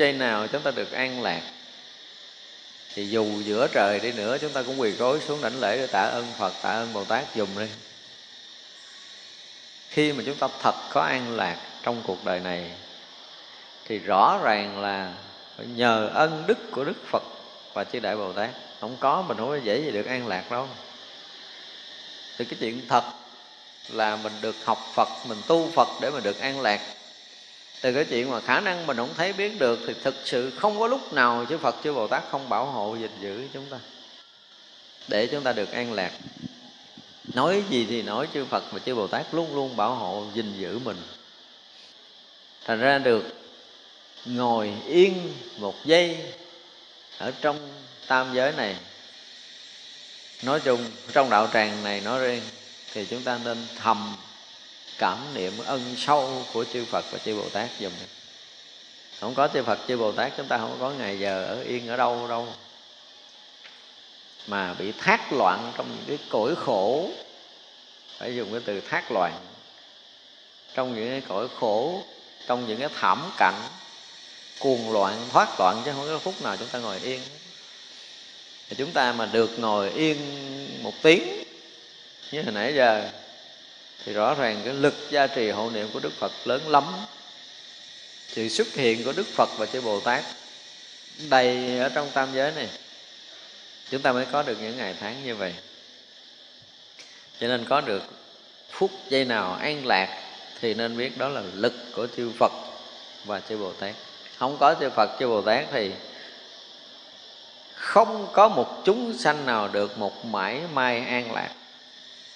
giây nào chúng ta được an lạc. Thì dù giữa trời đi nữa, chúng ta cũng quỳ gối xuống đảnh lễ để tạ ơn phật, tạ ơn bồ tát dùng đi. Khi mà chúng ta thật có an lạc trong cuộc đời này, thì rõ ràng là nhờ ân đức của đức phật và chư đại bồ tát. Không có mình không có dễ gì được an lạc đâu. Thì cái chuyện thật là mình được học phật, mình tu phật để mình được an lạc từ cái chuyện mà khả năng mình không thấy biết được thì thực sự không có lúc nào chư Phật chư Bồ Tát không bảo hộ, gìn giữ chúng ta. Để chúng ta được an lạc. Nói gì thì nói chư Phật và chư Bồ Tát luôn luôn bảo hộ, gìn giữ mình. Thành ra được ngồi yên một giây ở trong tam giới này. Nói chung, trong đạo tràng này nói riêng, thì chúng ta nên thầm cảm niệm ân sâu của chư Phật và chư Bồ Tát dùm không có chư Phật, chư Bồ Tát chúng ta không có ngày giờ ở yên ở đâu đâu. Mà bị thác loạn trong những cái cõi khổ. Phải dùng cái từ thác loạn. Trong những cái cõi khổ, trong những cái thảm cảnh, cuồng loạn, thoát loạn, chứ không có phút nào chúng ta ngồi yên. Thì chúng ta mà được ngồi yên một tiếng, như hồi nãy giờ thì rõ ràng cái lực gia trì hộ niệm của đức phật lớn lắm. Sự xuất hiện của đức phật và chư bồ tát đầy ở trong tam giới này. Chúng ta mới có được những ngày tháng như vậy. Cho nên có được phút giây nào an lạc thì nên biết đó là lực của chư phật và chư bồ tát. Không có chư phật, chư bồ tát thì không có một chúng sanh nào được một mãi may an lạc.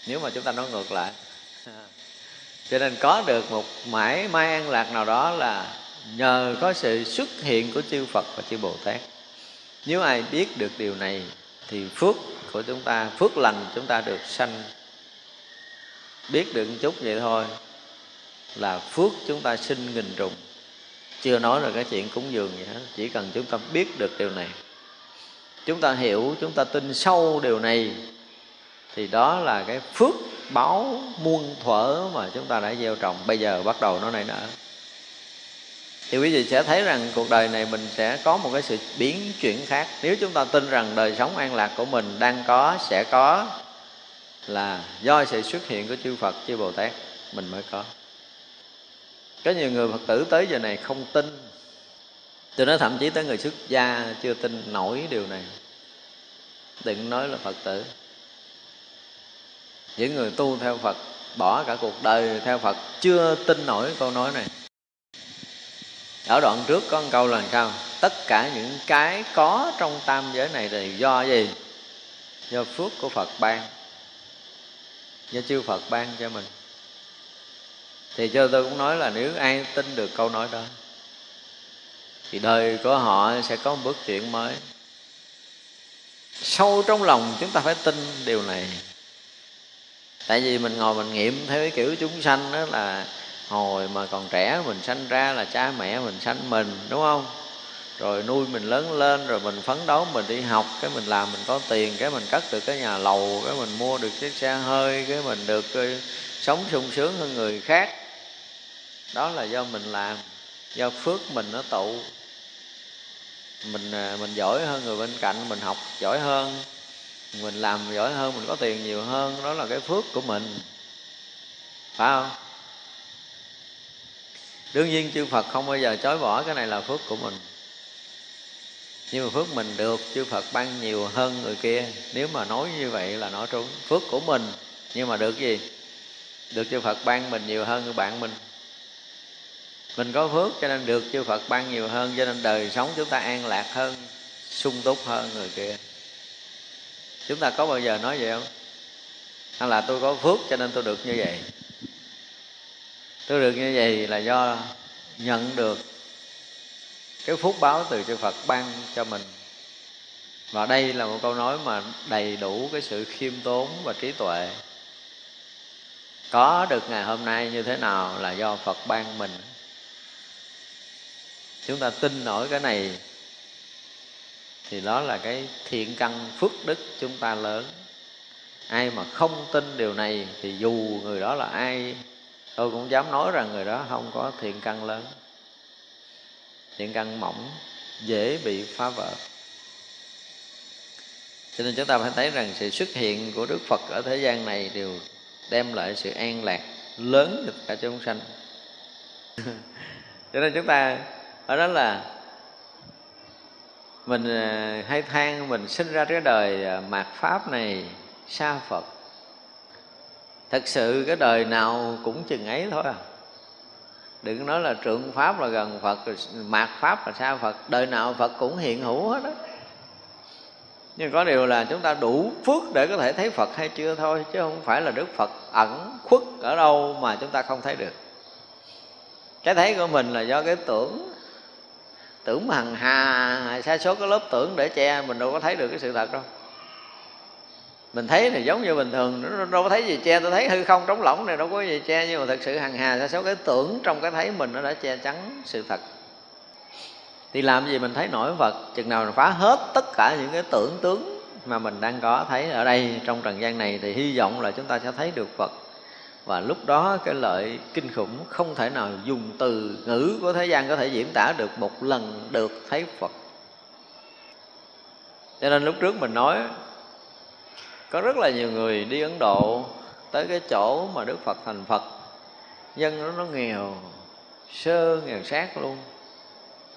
Nếu mà chúng ta nói ngược lại cho nên có được một mãi may an lạc nào đó là nhờ có sự xuất hiện của chư Phật và chư Bồ Tát nếu ai biết được điều này thì phước của chúng ta, phước lành chúng ta được sanh. Biết được một chút vậy thôi là phước chúng ta sinh nghìn trùng. Chưa nói là cái chuyện cúng dường gì hết chỉ cần chúng ta biết được điều này. Chúng ta hiểu, chúng ta tin sâu điều này thì đó là cái phước báo muôn thuở mà chúng ta đã gieo trồng. Bây giờ bắt đầu nó nảy nở. Thì quý vị sẽ thấy rằng cuộc đời này mình sẽ có một cái sự biến chuyển khác. Nếu chúng ta tin rằng đời sống an lạc của mình đang có, sẽ có, là do sự xuất hiện của chư Phật, chư Bồ Tát, mình mới có. Có nhiều người Phật tử tới giờ này không tin. Tôi nói thậm chí tới người xuất gia chưa tin nổi điều này. Đừng nói là Phật tử những người tu theo phật, bỏ cả cuộc đời theo phật, chưa tin nổi câu nói này. Ở đoạn trước có một câu là sao? Tất cả những cái có trong tam giới này thì do gì? Do phước của phật ban. Do chư phật ban cho mình. Thì cho tôi cũng nói là nếu ai tin được câu nói đó, thì đời của họ sẽ có một bước chuyển mới. Sâu trong lòng chúng ta phải tin điều này tại vì mình ngồi mình nghiệm theo cái kiểu chúng sanh đó là hồi mà còn trẻ mình sanh ra là cha mẹ mình sanh mình, đúng không? Rồi nuôi mình lớn lên, rồi mình phấn đấu mình đi học, cái mình làm mình có tiền, cái mình cất được cái nhà lầu, cái mình mua được chiếc xe hơi, cái mình được ờ, sống sung sướng hơn người khác. Đó là do mình làm, do phước mình nó tụ. Mình ờ, mình giỏi hơn người bên cạnh, mình học giỏi hơn mình làm giỏi hơn, mình có tiền nhiều hơn, đó là cái phước của mình. Phải không? Đương nhiên chư phật không bao giờ chối bỏ cái này là phước của mình. Nhưng mà phước mình được, chư phật ban nhiều hơn người kia. Nếu mà nói như vậy là nói trúng. Phước của mình, nhưng mà được gì? Được chư phật ban mình nhiều hơn người bạn mình. Mình có phước cho nên được chư phật ban nhiều hơn, cho nên đời sống chúng ta an lạc hơn, sung túc hơn người kia chúng ta có bao giờ nói vậy không? Hay là tôi có phước cho nên tôi được như vậy? Tôi được như vậy là do nhận được cái phúc báo từ chư Phật ban cho mình. Và đây là một câu nói mà đầy đủ cái sự khiêm tốn và trí tuệ. Có được ngày hôm nay như thế nào là do Phật ban mình? Chúng ta tin nổi cái này thì đó là cái thiện căn phước đức chúng ta lớn. Ai mà không tin điều này thì dù người đó là ai, tôi cũng dám nói rằng người đó không có thiện căn lớn. Thiện căn mỏng, dễ bị phá vỡ. Cho nên chúng ta phải thấy rằng sự xuất hiện của đức phật ở thế gian này đều đem lại sự an lạc lớn cho cả chúng sanh. Cho nên chúng ta ở đó là mình à, hay than mình sinh ra cái đời à, mạt pháp này xa phật. Thật sự cái đời nào cũng chừng ấy thôi à. Đừng nói là trượng pháp là gần phật mạt pháp là xa phật. Đời nào phật cũng hiện hữu hết đó nhưng có điều là chúng ta đủ phước để có thể thấy phật hay chưa thôi, chứ không phải là đức phật ẩn khuất ở đâu mà chúng ta không thấy được. Cái thấy của mình là do cái tưởng tưởng mà hằng hà sa số cái lớp tưởng để che, mình đâu có thấy được cái sự thật đâu. Mình thấy thì giống như bình thường, nó đâu có thấy gì che tôi thấy hư không trống lỏng này, đâu có gì che, nhưng mà thật sự hằng hà sa số cái tưởng trong cái thấy mình nó đã che chắn sự thật. Thì làm gì mình thấy nổi Phật, chừng nào mình phá hết tất cả những cái tưởng tướng mà mình đang có, thấy ở đây trong trần gian này thì hy vọng là chúng ta sẽ thấy được Phật và lúc đó cái lợi kinh khủng không thể nào dùng từ ngữ của thế gian có thể diễn tả được một lần được thấy Phật. Cho nên lúc trước mình nói, có rất là nhiều người đi Ấn Độ tới cái chỗ mà Đức Phật thành Phật. Dân nó nó nghèo, sơ nghèo sát luôn.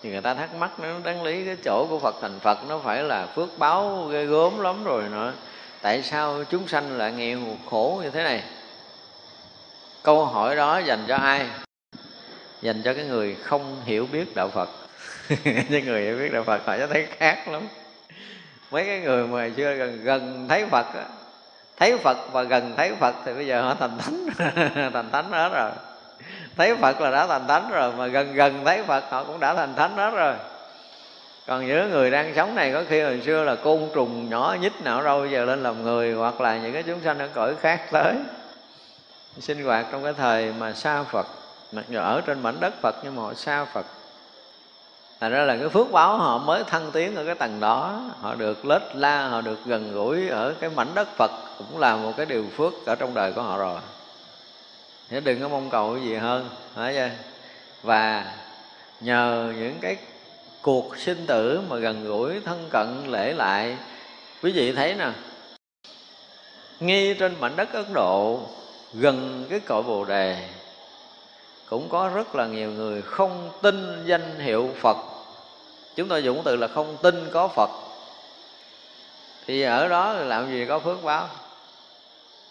Thì người ta thắc mắc nó đáng lý cái chỗ của Phật thành Phật nó phải là phước báo ghê gớm lắm rồi nữa. Tại sao chúng sanh lại nghèo khổ như thế này? Câu hỏi đó dành cho ai? Dành cho cái người không hiểu biết đạo phật. Cái người hiểu biết đạo phật, họ sẽ thấy khác lắm. Mấy cái người mà chưa gần gần thấy phật á, thấy phật và gần thấy phật thì bây giờ họ thành thánh. Thành thánh hết rồi. Thấy phật là đã thành thánh rồi, mà gần gần thấy phật, họ cũng đã thành thánh hết rồi. Còn những người đang sống này, có khi hồi xưa là côn trùng nhỏ nhít nào đâu giờ lên làm người, hoặc là những cái chúng sanh ở cõi khác tới sinh hoạt trong cái thời mà xa Phật mặc dù ở trên mảnh đất Phật nhưng mà họ xa Phật. Thành ra là cái phước báo họ mới thăng tiến ở cái tầng đó. Họ được lết la, họ được gần gũi ở cái mảnh đất Phật Cũng là một cái điều phước ở trong đời của họ rồi. Thế đừng có mong cầu gì hơn phải chưa? Và nhờ những cái cuộc sinh tử mà gần gũi thân cận lễ lại Quý vị thấy nè Ngay trên mảnh đất Ấn Độ gần cái cội bồ đề. Cũng có rất là nhiều người không tin danh hiệu phật. Chúng tôi dùng từ là không tin có phật. Thì ở đó làm gì có phước báo?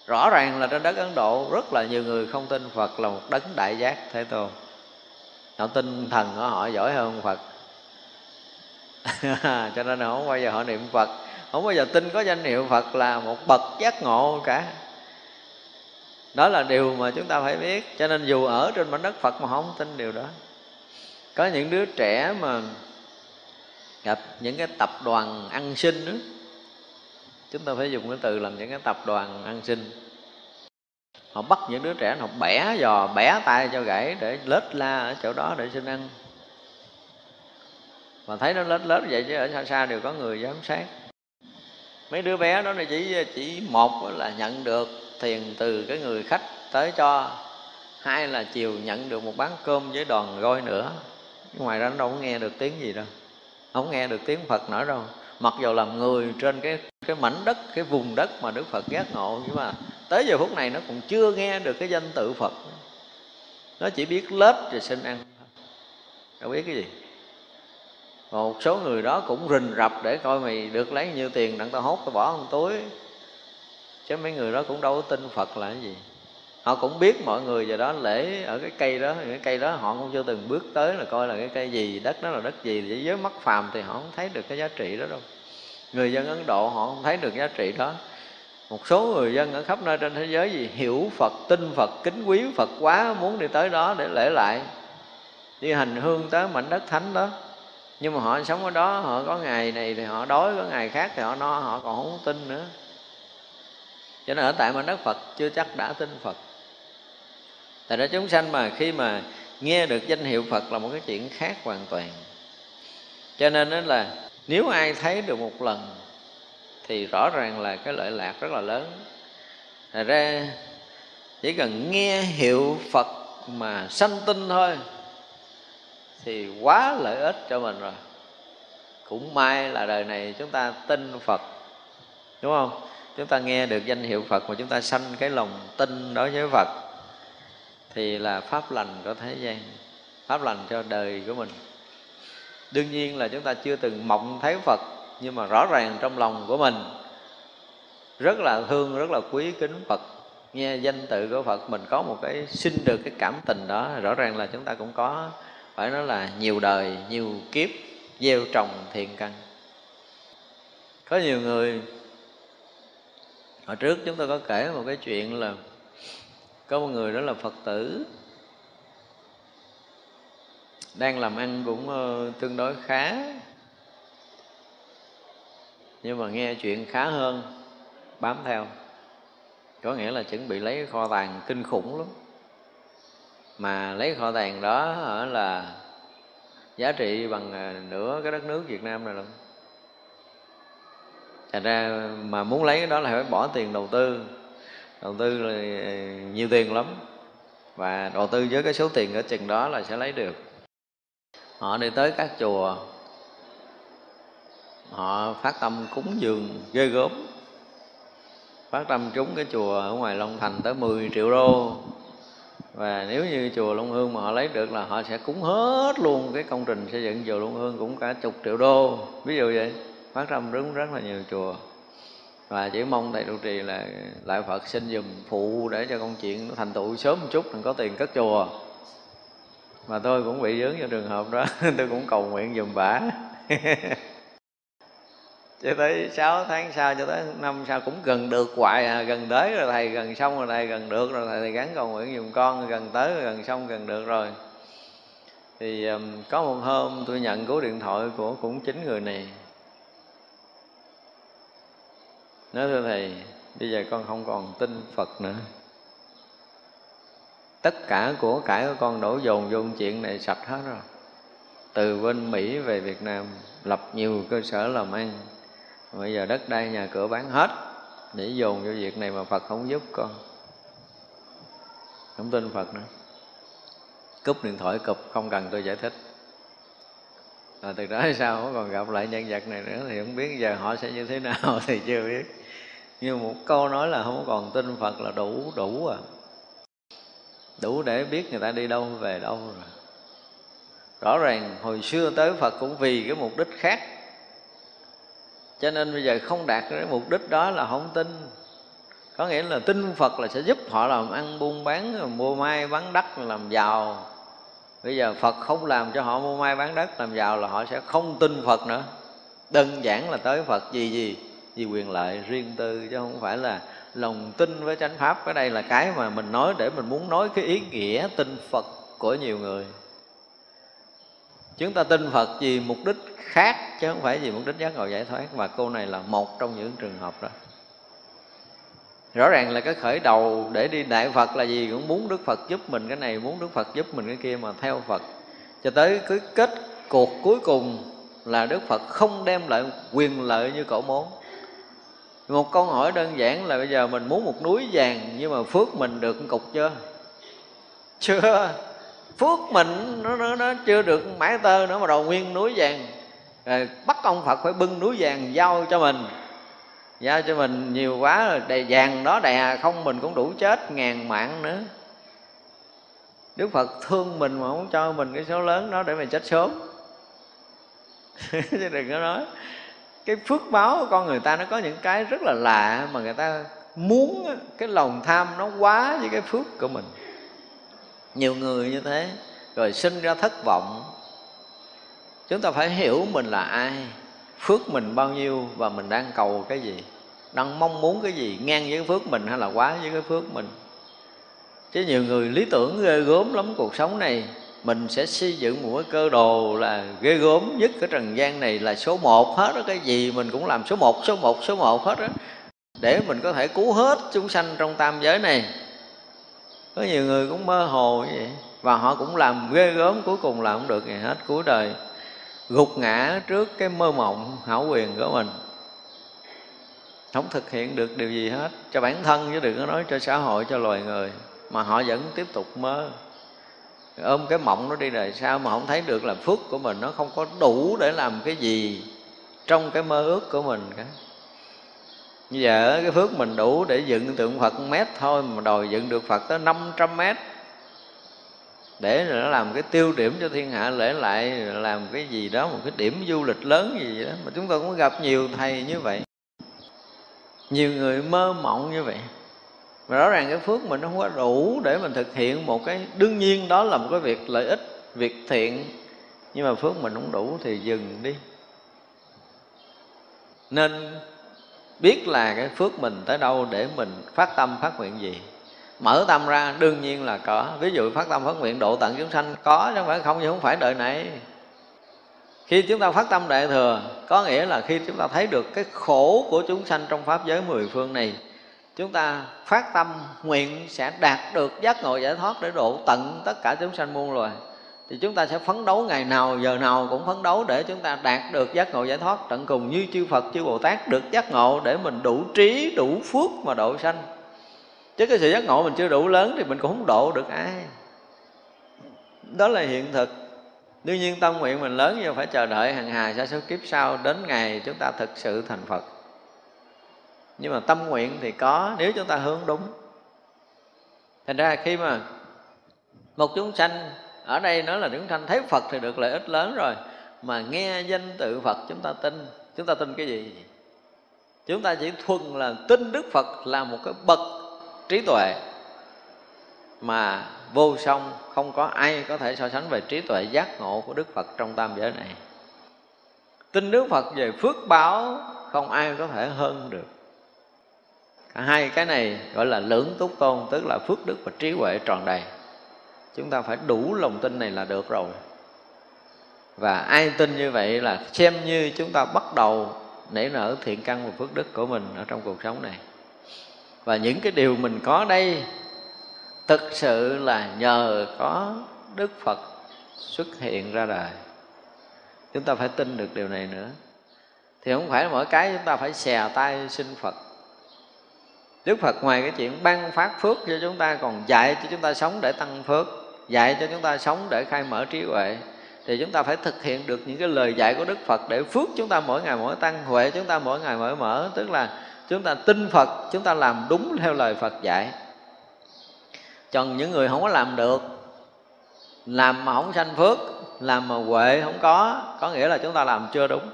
Rõ ràng là trên đất ấn độ rất là nhiều người không tin phật là một đấng đại giác thế tôn. Họ tin thần của họ giỏi hơn phật. Cho nên họ không bao giờ họ niệm phật. Không bao giờ tin có danh hiệu phật là một bậc giác ngộ cả đó là điều mà chúng ta phải biết. Cho nên dù ở trên mảnh đất phật mà không tin điều đó. Có những đứa trẻ mà gặp những cái tập đoàn ăn xin đó chúng ta phải dùng cái từ làm những cái tập đoàn ăn xin, họ bắt những đứa trẻ họ bẻ giò bẻ tay cho gãy để lết la ở chỗ đó để xin ăn. Mà thấy nó lết lết vậy chứ ở xa xa đều có người giám sát. Mấy đứa bé đó là chỉ chỉ một là nhận được tiền từ cái người khách tới cho. Hai là chiều nhận được một bán cơm với đòn roi nữa. Ngoài ra nó đâu có nghe được tiếng gì đâu. Không nghe được tiếng phật nữa đâu. Mặc dù làm người trên cái cái mảnh đất, cái vùng đất mà đức phật giác ngộ, nhưng mà tới giờ phút này nó cũng chưa nghe được cái danh tự phật. Nó chỉ biết lết rồi xin ăn. Đâu biết cái gì. Một số người đó cũng rình rập để coi mày được lấy nhiêu tiền đặng tao hốt tao bỏ trong túi chứ mấy người đó cũng đâu có tin phật là cái gì. Họ cũng biết mọi người giờ đó lễ ở cái cây đó cái cây đó họ cũng chưa từng bước tới là coi là cái cây gì, đất đó là đất gì. Với giới mắt phàm thì họ không thấy được cái giá trị đó đâu. Người dân ấn độ họ không thấy được giá trị đó. Một số người dân ở khắp nơi trên thế giới gì hiểu phật, tin phật, kính quý phật quá, muốn đi tới đó để lễ lại. Đi hành hương tới mảnh đất thánh đó. Nhưng mà họ sống ở đó, họ có ngày này thì họ đói, có ngày khác thì họ no, họ còn không tin nữa cho nên ở tại mảnh đất phật chưa chắc đã tin phật. Tại đó chúng sanh mà khi mà nghe được danh hiệu phật là một cái chuyện khác hoàn toàn. Cho nên đó là nếu ai thấy được một lần thì rõ ràng là cái lợi lạc rất là lớn. Thật ra chỉ cần nghe hiệu Phật mà sanh tinh thôi thì quá lợi ích cho mình rồi. Cũng may là đời này chúng ta tin phật, đúng không? Chúng ta nghe được danh hiệu phật mà chúng ta sanh cái lòng tin đối với phật, thì là pháp lành của thế gian, pháp lành cho đời của mình. Đương nhiên là chúng ta chưa từng mộng thấy phật, nhưng mà rõ ràng trong lòng của mình rất là thương, rất là quý kính phật. Nghe danh tự của phật, mình có một cái, sinh được cái cảm tình đó. Rõ ràng là chúng ta cũng có, phải nói là nhiều đời, nhiều kiếp gieo trồng thiện căn. Có nhiều người hồi trước chúng tôi có kể một cái chuyện là có một người đó là phật tử, đang làm ăn cũng ờ, tương đối khá. Nhưng mà nghe chuyện khá hơn, bám theo. Có nghĩa là chuẩn bị lấy kho tàng kinh khủng lắm. Mà lấy kho tàng đó là giá trị bằng ờ, nửa cái đất nước Việt Nam này luôn thành ra mà muốn lấy cái đó là phải bỏ tiền đầu tư. Đầu tư là nhiều tiền lắm. Và đầu tư với cái số tiền ở chừng đó là sẽ lấy được. Họ đi tới các chùa. Họ phát tâm cúng dường, ghê gớm. Phát tâm trúng cái chùa ở ngoài Long Thành tới 10 triệu đô. Và nếu như chùa Long Hương mà họ lấy được là họ sẽ cúng hết luôn cái công trình xây dựng chùa Long Hương cũng cả chục triệu đô. Ví dụ vậy phát tâm đứng rất là nhiều chùa. Và chỉ mong thầy trụ trì là lại Phật xin dùm phụ để cho công chuyện nó thành tựu sớm một chút đừng có tiền cất chùa. Mà tôi cũng bị dướng vào trường hợp đó tôi cũng cầu nguyện dùm bả cho tới 6 tháng sau cho tới năm sau cũng gần được hoài à gần tới rồi thầy gần xong rồi thầy gần được rồi thầy, thầy gắn cầu nguyện dùm con gần tới rồi gần xong gần được rồi. Thì um, có một hôm tôi nhận cú điện thoại của cũng chính người này. Nói thưa thầy bây giờ con không còn tin phật nữa. Tất cả của cải của con đổ dồn vô chuyện này sạch hết rồi. Từ bên mỹ về việt nam lập nhiều cơ sở làm ăn. Bây giờ đất đai nhà cửa bán hết để dồn vô việc này mà phật không giúp con. Không tin phật nữa. Cúp điện thoại cụp không cần tôi giải thích. À, từ đó sao còn gặp lại nhân vật này nữa thì không biết giờ họ sẽ như thế nào thì chưa biết như một câu nói là không còn tin phật là đủ đủ à. Đủ để biết người ta đi đâu, về đâu rồi. Rõ ràng hồi xưa tới phật cũng vì cái mục đích khác. Cho nên bây giờ không đạt cái mục đích đó là không tin. Có nghĩa là tin phật là sẽ giúp họ làm ăn buôn bán, mua mai bán đất, làm giàu. Bây giờ phật không làm cho họ mua mai bán đất, làm giàu là họ sẽ không tin phật nữa. Đơn giản là tới phật gì gì? Vì quyền lợi riêng tư chứ không phải là lòng tin với chánh pháp. Cái đây là cái mà mình nói để mình muốn nói cái ý nghĩa tin phật của nhiều người. Chúng ta tin phật vì mục đích khác chứ không phải vì mục đích giác ngộ giải thoát. Mà cô này là một trong những trường hợp đó. Rõ ràng là cái khởi đầu để đi đại phật là gì? Cũng muốn đức phật giúp mình cái này, muốn đức phật giúp mình cái kia mà theo phật. Cho tới cái kết cuộc cuối cùng là đức phật không đem lại quyền lợi như cổ muốn một câu hỏi đơn giản là bây giờ mình muốn một núi vàng nhưng mà phước mình được một cục chưa? Chưa. Phước mình nó, nó, nó chưa được mãi tơ nữa mà đầu nguyên núi vàng. Rồi bắt ông phật phải bưng núi vàng giao cho mình. Giao cho mình nhiều quá rồi vàng đó đè không mình cũng đủ chết ngàn mạng nữa. Đức phật thương mình mà không cho mình cái số lớn đó để mình chết sớm. Chứ đừng có nói cái phước báo của con người ta nó có những cái rất là lạ mà người ta muốn cái lòng tham nó quá với cái phước của mình. Nhiều người như thế, rồi sinh ra thất vọng. Chúng ta phải hiểu mình là ai, phước mình bao nhiêu và mình đang cầu cái gì, đang mong muốn cái gì, ngang với cái phước mình hay là quá với cái phước mình. Chứ nhiều người lý tưởng ghê gớm lắm cuộc sống này mình sẽ xây dựng một cái cơ đồ là ghê gớm nhất cái trần gian này là số một hết đó. Cái gì mình cũng làm số một số một số một hết đó. Để mình có thể cứu hết chúng sanh trong tam giới này. Có nhiều người cũng mơ hồ như vậy. Và họ cũng làm ghê gớm, cuối cùng là không được gì hết, cuối đời. Gục ngã trước cái mơ mộng, hảo quyền của mình. Không thực hiện được điều gì hết. Cho bản thân chứ đừng có nói cho xã hội, cho loài người. Mà họ vẫn tiếp tục mơ ôm cái mộng nó đi rồi sao mà không thấy được là phước của mình? Nó không có đủ để làm cái gì trong cái mơ ước của mình cả. Như giờ cái phước mình đủ để dựng tượng Phật mét thôi mà đòi dựng được Phật tới 500 mét. Để nó làm cái tiêu điểm cho thiên hạ, lễ lại làm cái gì đó, một cái điểm du lịch lớn gì đó. Mà chúng tôi cũng gặp nhiều thầy như vậy. Nhiều người mơ mộng như vậy mà rõ ràng cái phước mình nó không có đủ để mình thực hiện một cái, đương nhiên đó là một cái việc lợi ích, việc thiện. Nhưng mà phước mình không đủ thì dừng đi. Nên biết là cái phước mình tới đâu để mình phát tâm, phát nguyện gì. Mở tâm ra, đương nhiên là có. Ví dụ phát tâm, phát nguyện độ tận chúng sanh, có chứ không phải không nhưng không phải đời này. Khi chúng ta phát tâm đại thừa, có nghĩa là khi chúng ta thấy được cái khổ của chúng sanh trong pháp giới mười phương này chúng ta phát tâm nguyện sẽ đạt được giác ngộ giải thoát để độ tận tất cả chúng sanh muôn loài. Thì chúng ta sẽ phấn đấu ngày nào, giờ nào cũng phấn đấu để chúng ta đạt được giác ngộ giải thoát tận cùng như chư Phật, chư Bồ Tát được giác ngộ để mình đủ trí, đủ phước mà độ sanh. Chứ cái sự giác ngộ mình chưa đủ lớn thì mình cũng không độ được ai. Đó là hiện thực. Đương nhiên tâm nguyện mình lớn nhưng phải chờ đợi hàng hà sa số kiếp sau đến ngày chúng ta thực sự thành phật nhưng mà tâm nguyện thì có, nếu chúng ta hướng đúng. Thành ra khi mà một chúng sanh, ở đây nói là chúng sanh thấy phật thì được lợi ích lớn rồi, mà nghe danh tự phật chúng ta tin, chúng ta tin cái gì? Chúng ta chỉ thuần là tin đức phật là một cái bậc trí tuệ mà vô song, không có ai có thể so sánh về trí tuệ giác ngộ của đức phật trong tam giới này. Tin đức phật về phước báo, không ai có thể hơn được hai cái này gọi là lưỡng túc tôn, tức là phước đức và trí huệ tròn đầy. Chúng ta phải đủ lòng tin này là được rồi. Và ai tin như vậy là xem như chúng ta bắt đầu nảy nở thiện căn và phước đức của mình ở trong cuộc sống này. Và những cái điều mình có đây, thực sự là nhờ có đức phật xuất hiện ra đời. Chúng ta phải tin được điều này nữa. Thì không phải mỗi cái chúng ta phải xè tay xin phật đức phật ngoài cái chuyện ban phát phước cho chúng ta, còn dạy cho chúng ta sống để tăng phước, dạy cho chúng ta sống để khai mở trí huệ, thì chúng ta phải thực hiện được những cái lời dạy của đức phật để phước chúng ta mỗi ngày mỗi tăng, huệ chúng ta mỗi ngày mỗi mở. Tức là chúng ta tin phật, chúng ta làm đúng theo lời phật dạy. Còn những người không có làm được, làm mà không sanh phước, làm mà huệ không có có nghĩa là chúng ta làm chưa đúng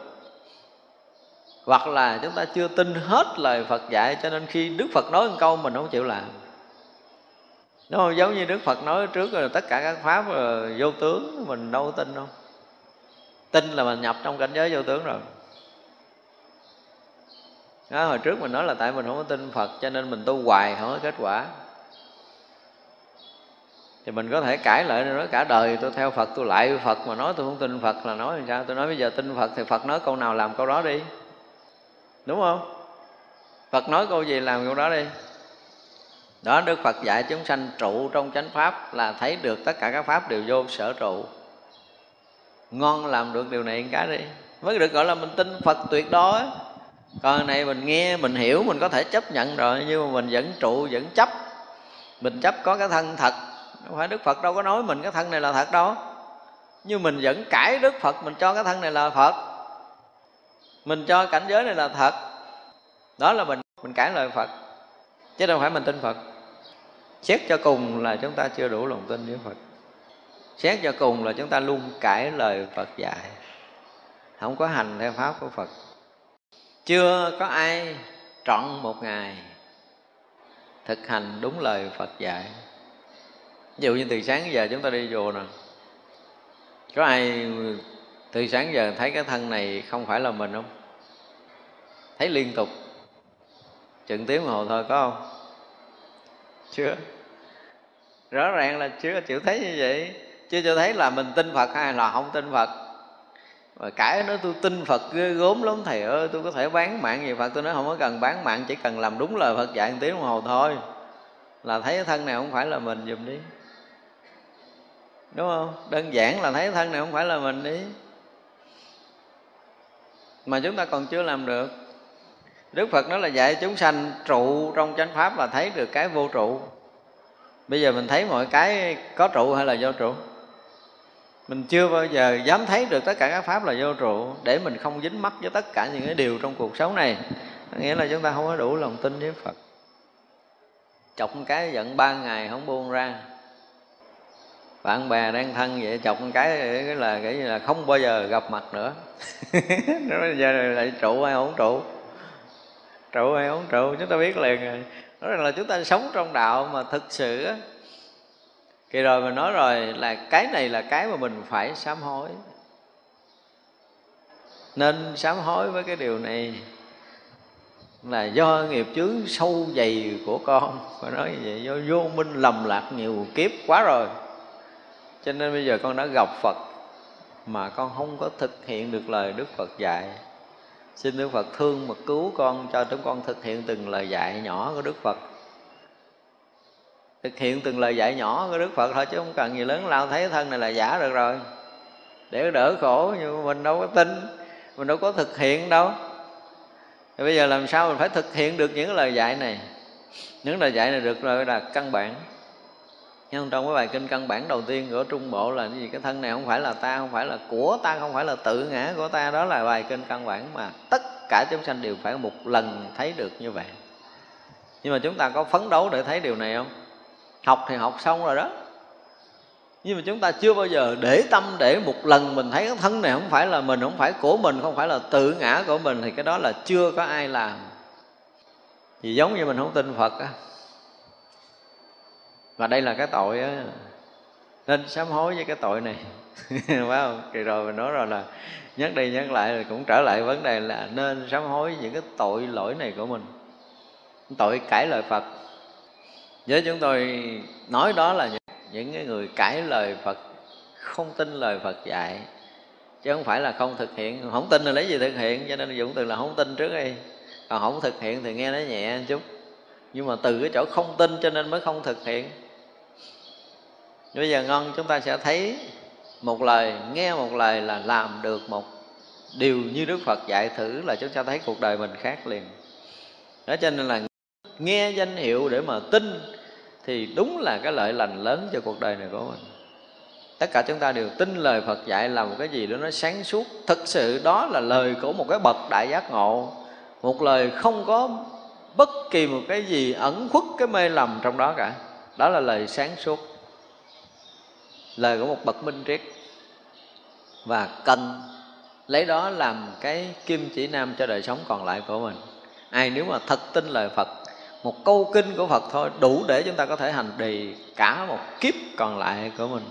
hoặc là chúng ta chưa tin hết lời Phật dạy cho nên khi Đức Phật nói một câu mình không chịu làm. Đúng không? Giống như Đức Phật nói trước là tất cả các pháp là vô tướng Mình đâu có tin đâu. Tin là mình nhập trong cảnh giới vô tướng rồi. Đó, Hồi trước mình nói là tại mình không có tin Phật Cho nên mình tu hoài không có kết quả. Thì mình có thể cãi lại nói cả đời tôi theo Phật tôi lại Phật mà nói tôi không tin Phật là nói làm sao? Tôi nói bây giờ tin Phật thì Phật nói câu nào làm câu đó đi đúng không? Phật nói câu gì làm câu đó đi. Đó, Đức Phật dạy chúng sanh trụ trong chánh pháp là thấy được tất cả các pháp đều vô sở trụ. Ngon làm được điều này cái đi. Mới được gọi là mình tin Phật tuyệt đối. Còn này mình nghe, mình hiểu, mình có thể chấp nhận rồi, nhưng mà mình vẫn trụ, vẫn chấp. Mình chấp có cái thân thật. Không phải đức phật đâu có nói mình cái thân này là thật đâu. Nhưng mình vẫn cãi đức phật, mình cho cái thân này là phật mình cho cảnh giới này là thật. Đó là mình mình cãi lời phật. Chứ đâu phải mình tin phật. Xét cho cùng là chúng ta chưa đủ lòng tin với phật. Xét cho cùng là chúng ta luôn cãi lời phật dạy. Không có hành theo pháp của phật. Chưa có ai trọn một ngày thực hành đúng lời phật dạy. Ví dụ như từ sáng giờ chúng ta đi chùa nè. Có ai từ sáng giờ thấy cái thân này không phải là mình không? Thấy liên tục. Chừng tiếng hồ thôi, có không? Chưa. Rõ ràng là chưa, chịu thấy như vậy. Chưa cho thấy là mình tin phật hay là không tin phật. Và cãi nó tôi tin phật ghê gốm lắm, thầy ơi. Tôi có thể bán mạng gì phật, tôi nói không có cần bán mạng, chỉ cần làm đúng lời phật dạy một tiếng đồng hồ thôi. Là thấy cái thân này không phải là mình dùm đi. Đúng không? Đơn giản là thấy thân này không phải là mình đi mà chúng ta còn chưa làm được. Đức phật nói là dạy chúng sanh trụ trong chánh pháp là thấy được cái vô trụ. Bây giờ mình thấy mọi cái có trụ hay là vô trụ? Mình chưa bao giờ dám thấy được tất cả các pháp là vô trụ để mình không dính mắc với tất cả những cái điều trong cuộc sống này. Nghĩa là chúng ta không có đủ lòng tin với phật. Chọc một cái giận ba ngày không buông ra bạn bè đang thân vậy, chọc một cái cái là cái là không bao giờ gặp mặt nữa. Nó bây giờ lại trụ hay không trụ? Trụ hay không trụ? Chúng ta biết liền rồi. Nói rằng là chúng ta sống trong đạo mà thực sự á. Kỳ rồi mình nói rồi là cái này là cái mà mình phải sám hối. Nên sám hối với cái điều này là do nghiệp chướng sâu dày của con. Phải nói như vậy, do vô minh lầm lạc, nhiều kiếp quá rồi cho nên bây giờ con đã gặp phật mà con không có thực hiện được lời đức phật dạy. Xin đức phật thương mà cứu con cho chúng con thực hiện từng lời dạy nhỏ của đức phật. Thực hiện từng lời dạy nhỏ của đức phật thôi chứ không cần gì lớn lao thấy thân này là giả được rồi. Để đỡ khổ nhưng mà mình đâu có tin, mình đâu có thực hiện đâu. Thì bây giờ làm sao mình phải thực hiện được những lời dạy này? Những lời dạy này được rồi là căn bản nhưng trong cái bài kinh căn bản đầu tiên của trung bộ là cái gì? Cái thân này không phải là ta, không phải là của ta, không phải là tự ngã của ta. Đó là bài kinh căn bản mà tất cả chúng sanh đều phải một lần thấy được như vậy. Nhưng mà chúng ta có phấn đấu để thấy điều này không? Học thì học xong rồi đó. Nhưng mà chúng ta chưa bao giờ để tâm để một lần mình thấy cái thân này không phải là mình, không phải của mình, không phải là tự ngã của mình, thì cái đó là chưa có ai làm. Thì giống như mình không tin phật á và đây là cái tội á, nên sám hối với cái tội này. Phải không? Kỳ rồi mình nói rồi là nhắc đi nhắc lại là cũng trở lại vấn đề là nên sám hối những cái tội lỗi này của mình. Tội cãi lời phật. Với chúng tôi nói đó là những cái người cãi lời phật, không tin lời phật dạy, chứ không phải là không thực hiện. Không tin là lấy gì thực hiện? Cho nên Dũng từ là không tin trước đi. Còn không thực hiện thì nghe nó nhẹ một chút. Nhưng mà từ cái chỗ không tin cho nên mới không thực hiện bây giờ ngon chúng ta sẽ thấy một lời, nghe một lời là làm được một điều như đức phật dạy thử là chúng ta thấy cuộc đời mình khác liền. Đó cho nên là nghe danh hiệu để mà tin thì đúng là cái lợi lành lớn cho cuộc đời này của mình. Tất cả chúng ta đều tin lời phật dạy là một cái gì đó nó sáng suốt. Thực sự đó là lời của một cái bậc đại giác ngộ, một lời không có bất kỳ một cái gì ẩn khuất cái mê lầm trong đó cả. Đó là lời sáng suốt lời của một bậc minh triết. Và cần lấy đó làm cái kim chỉ nam cho đời sống còn lại của mình. Ai nếu mà thật tin lời phật, một câu kinh của phật thôi, đủ để chúng ta có thể hành trì cả một kiếp còn lại của mình.